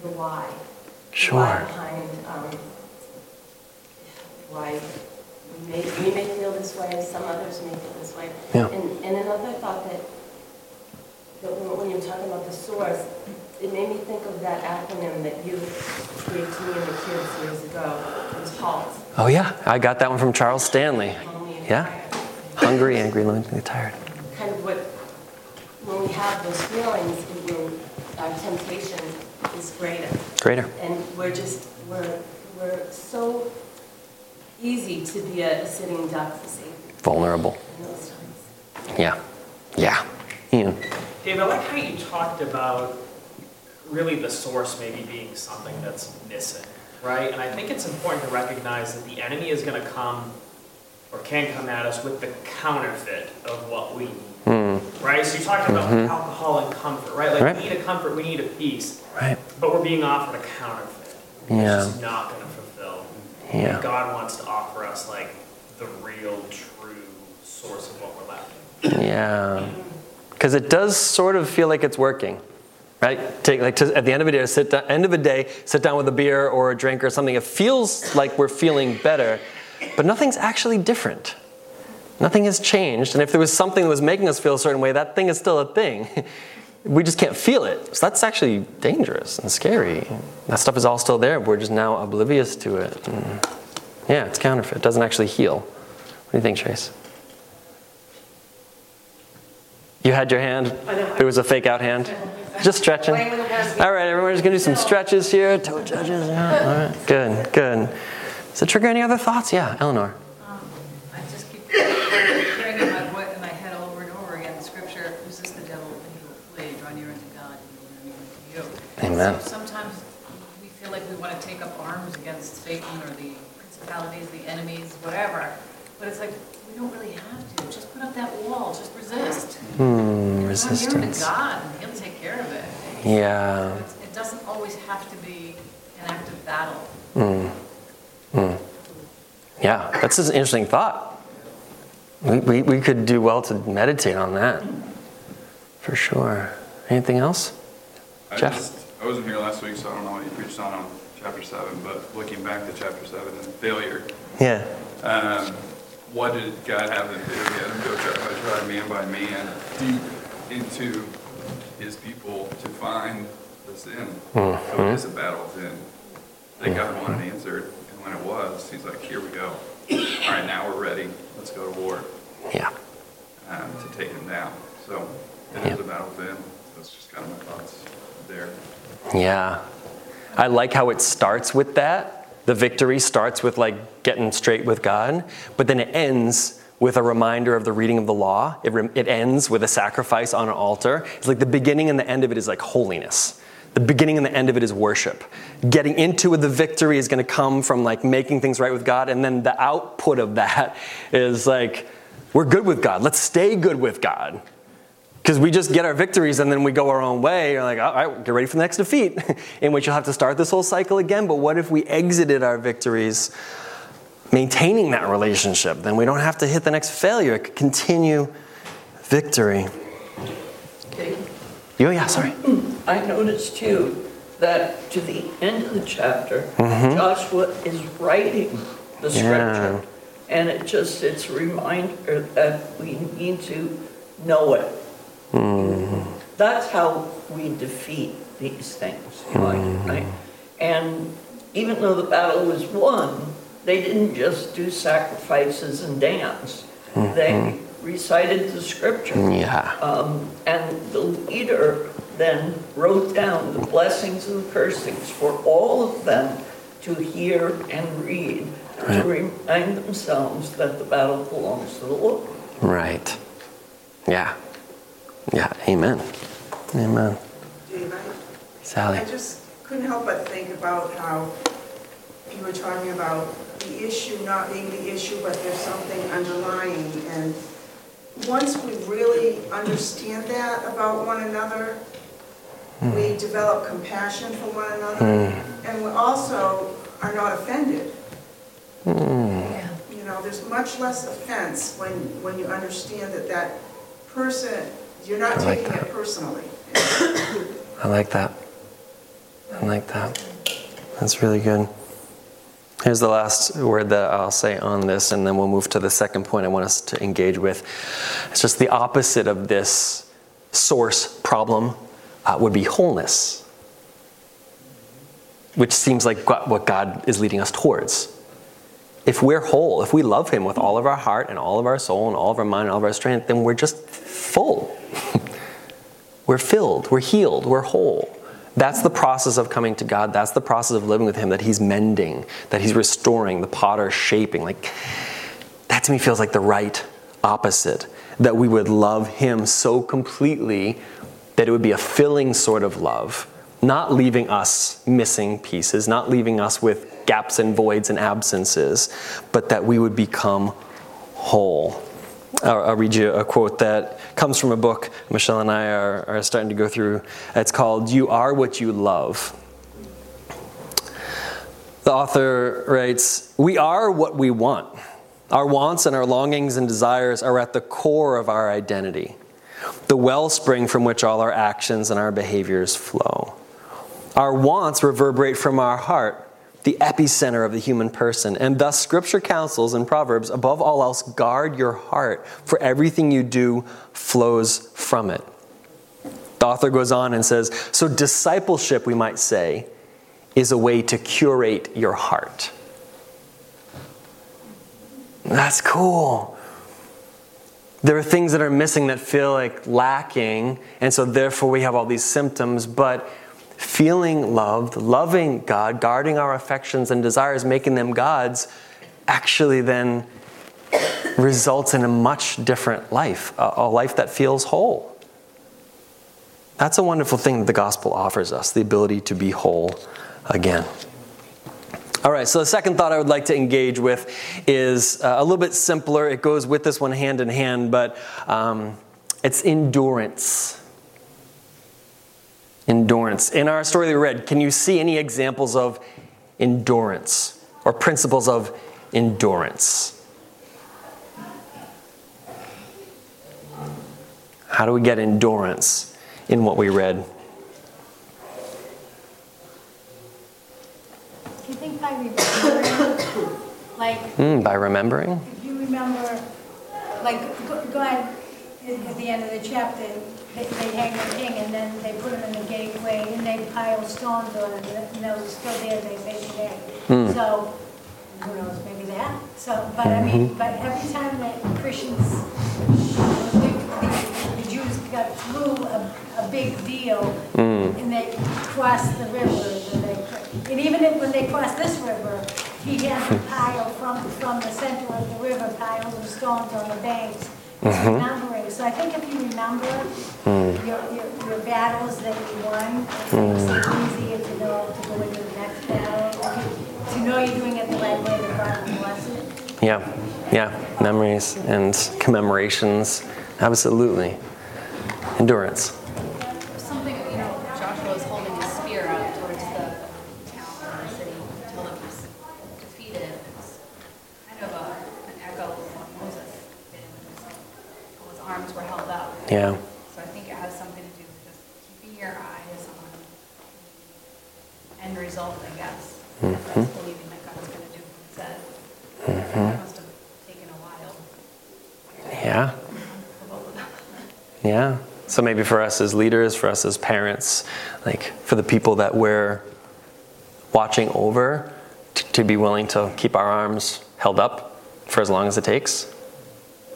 the why. The Why behind, um, why we may, we may feel this way, some others may feel this way. Yeah. And, and another thought that, that when when you're talking about the source, it made me think of that acronym that you gave to me and the kids years ago. It was HALT. Oh yeah, I got that one from Charles Stanley. Yeah. Hungry, angry, lonely, tired. kind of what, when we have those feelings, it will, our temptation is greater. Greater. And we're just, we're, we're so easy to be a, a sitting duck, to say, Vulnerable. in those times. Yeah. Yeah. Ian. Dave, I like how you talked about really the source maybe being something that's missing, right? And I think it's important to recognize that the enemy is going to come or can come at us with the counterfeit of what we need, Hmm. right? So you're talking about Mhm. alcohol and comfort, right? Like Right. we need a comfort, we need a peace, Right. but we're being offered a counterfeit. Yeah. It's not going to fulfill. Yeah. And God wants to offer us like the real, true source of what we're lacking. Yeah. Because it does sort of feel like it's working, right? Take like to, at the end of a day, sit down, end of a day, sit down with a beer or a drink or something. It feels like we're feeling better, but nothing's actually different. Nothing has changed, and if there was something that was making us feel a certain way, that thing is still a thing. [laughs] We just can't feel it. So that's actually dangerous and scary. That stuff is all still there. But we're just now oblivious to it. And yeah, it's counterfeit. It doesn't actually heal. What do you think, Trace? You had your hand. It was a fake out hand. Just stretching. All right, everyone's gonna do some stretches here. Toe judges. Yeah. All right. Good. Good. Does it trigger any other thoughts? Yeah, Eleanor. Um, I just keep hearing in my, vo- in my head over and over again, scripture, resist the devil and he will flee, draw near unto God and he will draw near unto you. Amen. So sometimes we feel like we want to take up arms against Satan or the principalities, the enemies, whatever. But it's like, we don't really have to. Just put up that wall, just resist. Hmm, Draw near unto resistance. God and he'll take care of it. Yeah. It's- It doesn't always have to be an active battle. Mm. Mm. Yeah, that's an interesting thought. We, we, we could do well to meditate on that. For sure. Anything else? I Jeff? just, I wasn't here last week, so I don't know what you preached on on chapter seven, but looking back to chapter seven and failure, Yeah. um, what did God have them do? He had them go try, try man by man deep into his people to find the sin. So it is a battle of sin. They God wanted answered, and when it was, he's like, here we go. All right, now we're ready. Let's go to war. Yeah. Um, to take him down. So it it is a battle of sin. That's just kind of my thoughts there. Yeah. I like how it starts with that. The victory starts with like getting straight with God, but then it ends with a reminder of the reading of the law. It, rem- it ends with a sacrifice on an altar. It's like the beginning and the end of it is like holiness. The beginning and the end of it is worship. Getting into the victory is going to come from like making things right with God, and then the output of that [laughs] is like we're good with God. Let's stay good with God. Because we just get our victories and then we go our own way. You're like, all right, get ready for the next defeat, [laughs] in which you'll have to start this whole cycle again. But what if we exited our victories maintaining that relationship? Then we don't have to hit the next failure. It could continue victory. Okay. Oh, yeah, sorry. I noticed too that to the end of the chapter, Mhm. Joshua is writing the Yeah. scripture. And it just, it's a reminder that we need to know it. Mm. That's how we defeat these things, like, right? And even though the battle was won, they didn't just do sacrifices and dance. They recited the scripture. Yeah. Um, and the leader then wrote down the blessings and the cursings for all of them to hear and read, Right. to remind themselves that the battle belongs to the Lord. Right. Yeah. Yeah. Amen. Amen. Dave, Sally. I just couldn't help but think about how you were talking about the issue not being the issue, but there's something underlying. And once we really understand that about one another, hmm. we develop compassion for one another, hmm. and we also are not offended. Hmm. You know, there's much less offense when, when you understand that that person, you're not like taking that. it personally. I like that. I like that. That's really good. Here's the last word that I'll say on this, and then we'll move to the second point I want us to engage with. It's just the opposite of this source problem uh, would be wholeness, which seems like what God is leading us towards. If we're whole, if we love Him with all of our heart and all of our soul and all of our mind and all of our strength, then we're just full. [laughs] We're filled, we're healed, we're whole. That's the process of coming to God. That's the process of living with Him that He's mending, that He's restoring, the potter shaping. Like, that to me feels like the right opposite. That we would love Him so completely that it would be a filling sort of love, not leaving us missing pieces, not leaving us with gaps and voids and absences, but that we would become whole. I'll, read you a quote that comes from a book Michelle and I are, are starting to go through. It's called You Are What You Love. The author writes We are what we want. Our wants and our longings and desires are at the core of our identity. the wellspring from which all our actions and our behaviors flow. Our wants reverberate from our heart, the epicenter of the human person. And thus, Scripture counsels in Proverbs, above all else, guard your heart, for everything you do flows from it. The author goes on and says, So, discipleship, we might say, is a way to curate your heart. That's cool. There are things that are missing that feel like lacking, and so therefore we have all these symptoms, but feeling loved, loving God, guarding our affections and desires, making them God's, actually then results in a much different life, a, life that feels whole. That's a wonderful thing that the gospel offers us the ability to be whole again. All right, so the second thought I would like to engage with is uh, a little bit simpler. It goes with this one hand in hand, but um, it's endurance. Endurance. In our story that we read, can you see any examples of endurance or principles of endurance? How do we get endurance in what we read? Do you think by remembering, [coughs] like, Mm, by remembering? if you remember, like, go- God, at the end of the chapter, they, they hang the king and then they put him in the gateway and they pile stones on him, and those still there, they say today. Hmm. So, who knows, maybe that, so, but I mean, Mhm. but every time that Christians, the, the- the Jews got through a, a big deal, Mm. and they crossed the river, and they, and even if- when they crossed this river, he had to [laughs] pile from, from the center of the river, piles of stones on the banks, Mhm. remembering. So I think if you remember Mm. your, your, your battles that you won, Mm. it's easier to know to go into the next battle, or to- to know you're doing it the right way, that God will bless it. Yeah, yeah, memories and commemorations. Absolutely. Endurance. There's something, you know, Joshua was holding his spear out towards the town or the city until it was defeated. It's kind of a, an echo of what Moses did when his, his arms were held up. Yeah. So I think it has something to do with just keeping your eyes on the end result, I guess. Mhm. That's believing that God's going to do what he said. Mhm. That must have taken a while. Yeah. [laughs] Yeah. So maybe for us as leaders, for us as parents, like for the people that we're watching over, t- to be willing to keep our arms held up for as long as it takes,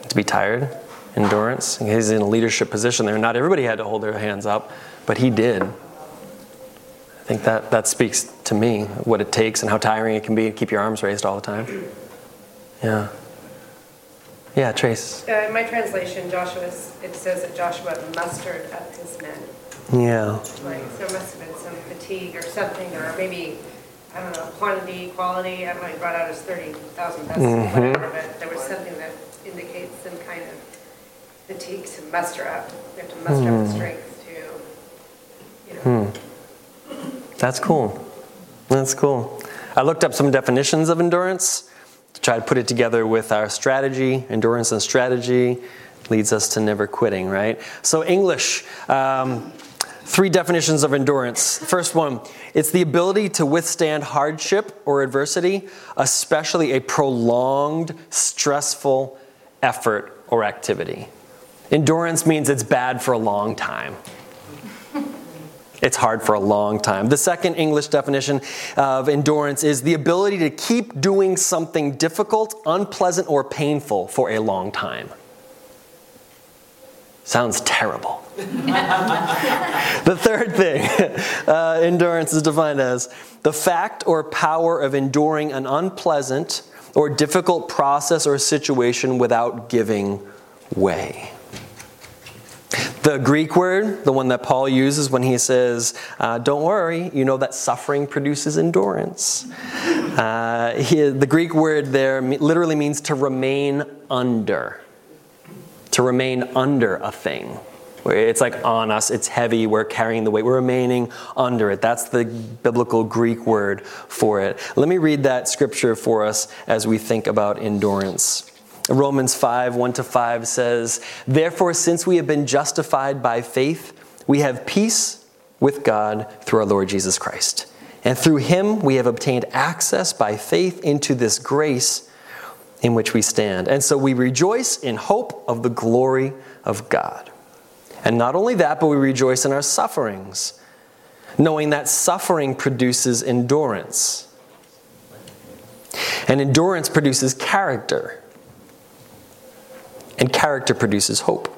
to be tired, endurance. He's in a leadership position there. Not everybody had to hold their hands up, but he did. I think that, that speaks to me what it takes and how tiring it can be to keep your arms raised all the time. Yeah. Yeah, Trace. Uh, In my translation, Joshua, it says that Joshua mustered up his men. Yeah. Like, so there must have been some fatigue or something, or maybe, I don't know, quantity, quality, I don't know, he brought out his 30,000 best, Mhm. whatever, but there was something that indicates some kind of fatigue to muster up. You have to muster up the Hmm. strength to, you know, Hmm. That's cool. That's cool. I looked up some definitions of endurance to try to put it together with our strategy. Endurance and strategy leads us to never quitting, right? So, English. Um, Three definitions of endurance. First one, it's the ability to withstand hardship or adversity, especially a prolonged, stressful effort or activity. Endurance means it's bad for a long time. It's hard for a long time. The second English definition of endurance is the ability to keep doing something difficult, unpleasant, or painful for a long time. Sounds terrible. [laughs] the third thing, [laughs] uh, endurance is defined as the fact or power of enduring an unpleasant or difficult process or situation without giving way. The Greek word, the one that Paul uses when he says, uh, Don't worry, you know that suffering produces endurance. Uh, he, the Greek word there literally means to remain under. To remain under a thing. It's like on us, it's heavy, we're carrying the weight, we're remaining under it. That's the biblical Greek word for it. Let me read that scripture for us as we think about endurance. Romans 5 1 to 5 says, Therefore, since we have been justified by faith, we have peace with God through our Lord Jesus Christ. And through him we have obtained access by faith into this grace in which we stand. And so we rejoice in hope of the glory of God. And not only that, but we rejoice in our sufferings, knowing that suffering produces endurance. And endurance produces character. And character produces hope.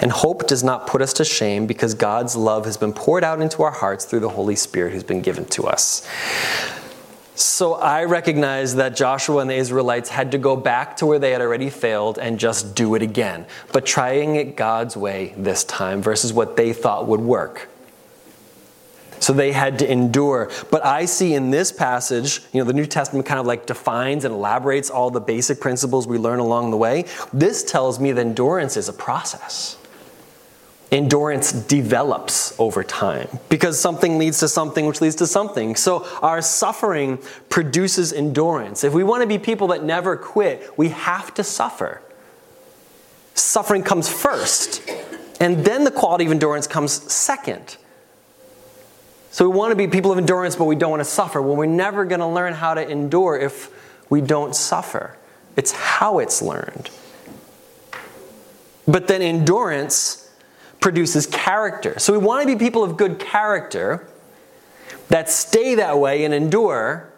And hope does not put us to shame because God's love has been poured out into our hearts through the Holy Spirit who's been given to us. So I recognize that Joshua and the Israelites had to go back to where they had already failed and just do it again, but trying it God's way this time versus what they thought would work. So they had to endure. But I see in this passage, you know, the New Testament kind of like defines and elaborates all the basic principles we learn along the way. This tells me that endurance is a process. Endurance develops over time because something leads to something, which leads to something. So our suffering produces endurance. If we want to be people that never quit, we have to suffer. Suffering comes first, and then the quality of endurance comes second. So we want to be people of endurance, but we don't want to suffer. Well, we're never going to learn how to endure if we don't suffer. It's how it's learned. But then endurance produces character. So we want to be people of good character that stay that way and endure.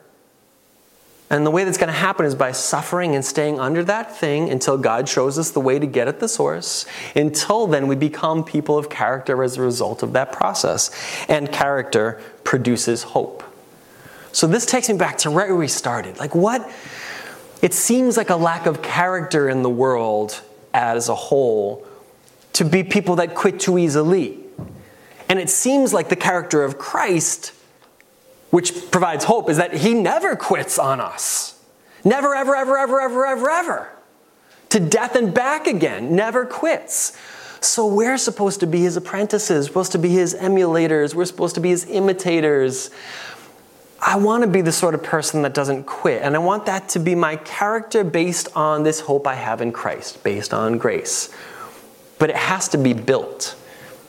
And the way that's going to happen is by suffering and staying under that thing until God shows us the way to get at the source. Until then, we become people of character as a result of that process. And character produces hope. So this takes me back to right where we started. Like, what? It seems like a lack of character in the world as a whole to be people that quit too easily. And it seems like the character of Christ, which provides hope, is that he never quits on us. Never, ever, ever, ever, ever, ever, ever. To death and back again, never quits. So we're supposed to be his apprentices, supposed to be his emulators, we're supposed to be his imitators. I want to be the sort of person that doesn't quit. And I want that to be my character based on this hope I have in Christ, based on grace but it has to be built.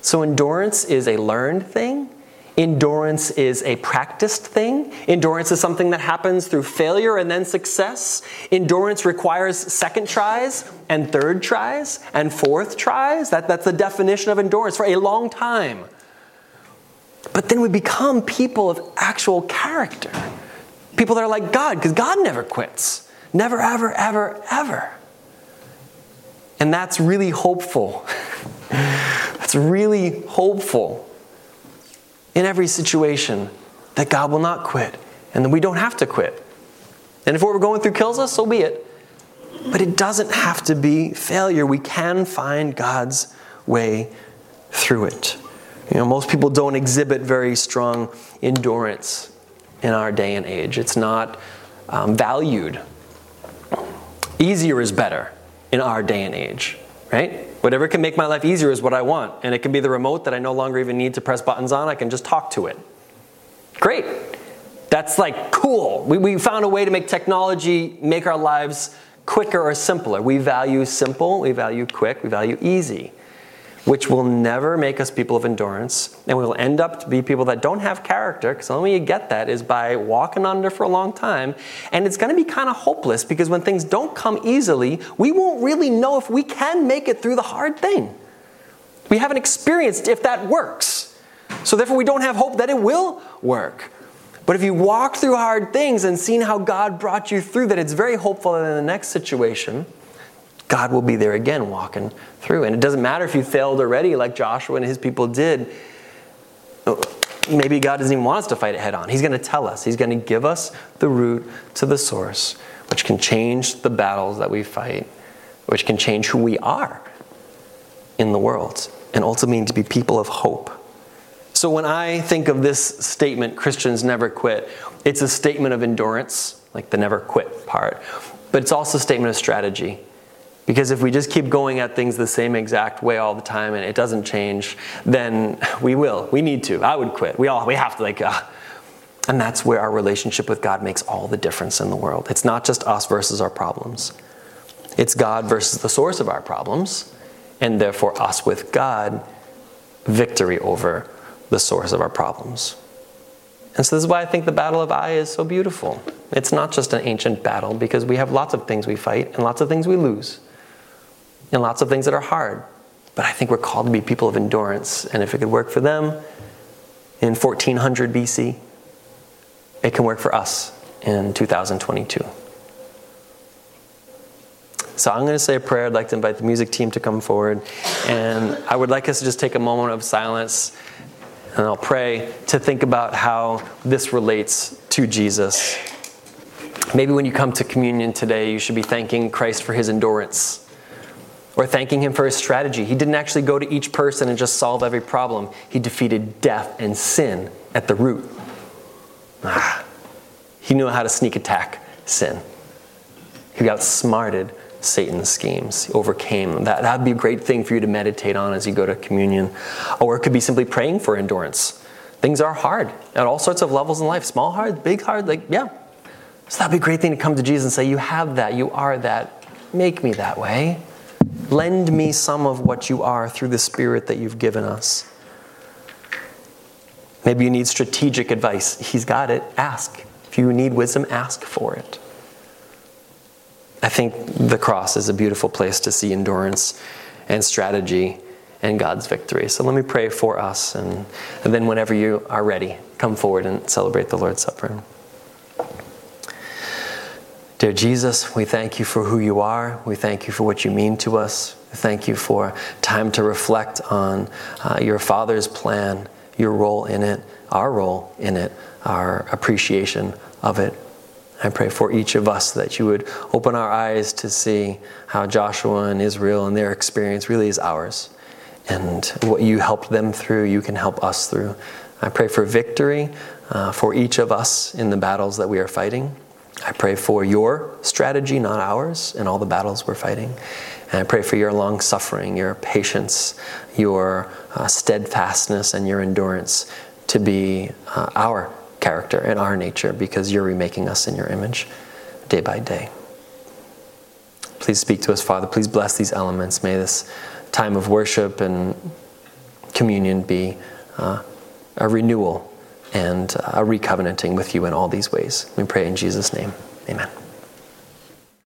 So, endurance is a learned thing. Endurance is a practiced thing. Endurance is something that happens through failure and then success. Endurance requires second tries and third tries and fourth tries. That, that's the definition of endurance for a long time. But then we become people of actual character. People that are like God, because God never quits. Never, ever, ever, ever. And that's really hopeful. [laughs] that's really hopeful in every situation that God will not quit and that we don't have to quit. And if what we're going through kills us, so be it. But it doesn't have to be failure. We can find God's way through it. You know, most people don't exhibit very strong endurance in our day and age. It's not um, valued. Easier is better in our day and age, right? Whatever can make my life easier is what I want. And it can be the remote that I no longer even need to press buttons on, I can just talk to it. Great. That's like cool. We, we found a way to make technology make our lives quicker or simpler. We value simple, we value quick, we value easy which will never make us people of endurance. And we will end up to be people that don't have character, because the only way you get that is by walking under for a long time. And it's going to be kind of hopeless because when things don't come easily, we won't really know if we can make it through the hard thing. We haven't experienced if that works. So therefore, we don't have hope that it will work. But if you walk through hard things and seen how God brought you through that, it's very hopeful that in the next situation, God will be there again walking through. And it doesn't matter if you failed already, like Joshua and his people did. Maybe God doesn't even want us to fight it head on. He's going to tell us, He's going to give us the route to the source, which can change the battles that we fight, which can change who we are in the world, and ultimately to be people of hope. So when I think of this statement, Christians never quit, it's a statement of endurance, like the never quit part, but it's also a statement of strategy. Because if we just keep going at things the same exact way all the time and it doesn't change, then we will. We need to. I would quit. We all we have to like uh, and that's where our relationship with God makes all the difference in the world. It's not just us versus our problems. It's God versus the source of our problems, and therefore us with God, victory over the source of our problems. And so, this is why I think the Battle of Ai is so beautiful. It's not just an ancient battle because we have lots of things we fight and lots of things we lose, and lots of things that are hard. But I think we're called to be people of endurance. And if it could work for them in 1400 BC, it can work for us in 2022. So I'm going to say a prayer. I'd like to invite the music team to come forward. And I would like us to just take a moment of silence and I'll pray to think about how this relates to Jesus. Maybe when you come to communion today, you should be thanking Christ for his endurance or thanking him for his strategy. He didn't actually go to each person and just solve every problem, he defeated death and sin at the root. Ah, he knew how to sneak attack sin. He outsmarted Satan's schemes. He overcame them. That would be a great thing for you to meditate on as you go to communion. Or it could be simply praying for endurance. Things are hard at all sorts of levels in life small hard, big hard, like, yeah. So that'd be a great thing to come to Jesus and say, You have that, you are that. Make me that way. Lend me some of what you are through the Spirit that you've given us. Maybe you need strategic advice. He's got it. Ask. If you need wisdom, ask for it. I think the cross is a beautiful place to see endurance and strategy and God's victory. So let me pray for us, and, and then whenever you are ready, come forward and celebrate the Lord's Supper. Dear Jesus, we thank you for who you are. We thank you for what you mean to us. Thank you for time to reflect on uh, your Father's plan, your role in it, our role in it, our appreciation of it. I pray for each of us that you would open our eyes to see how Joshua and Israel and their experience really is ours. And what you helped them through, you can help us through. I pray for victory uh, for each of us in the battles that we are fighting. I pray for your strategy, not ours, in all the battles we're fighting. And I pray for your long suffering, your patience, your uh, steadfastness, and your endurance to be uh, our character and our nature because you're remaking us in your image day by day. Please speak to us, Father. Please bless these elements. May this time of worship and communion be uh, a renewal and a recovenanting with you in all these ways. We pray in Jesus' name. Amen.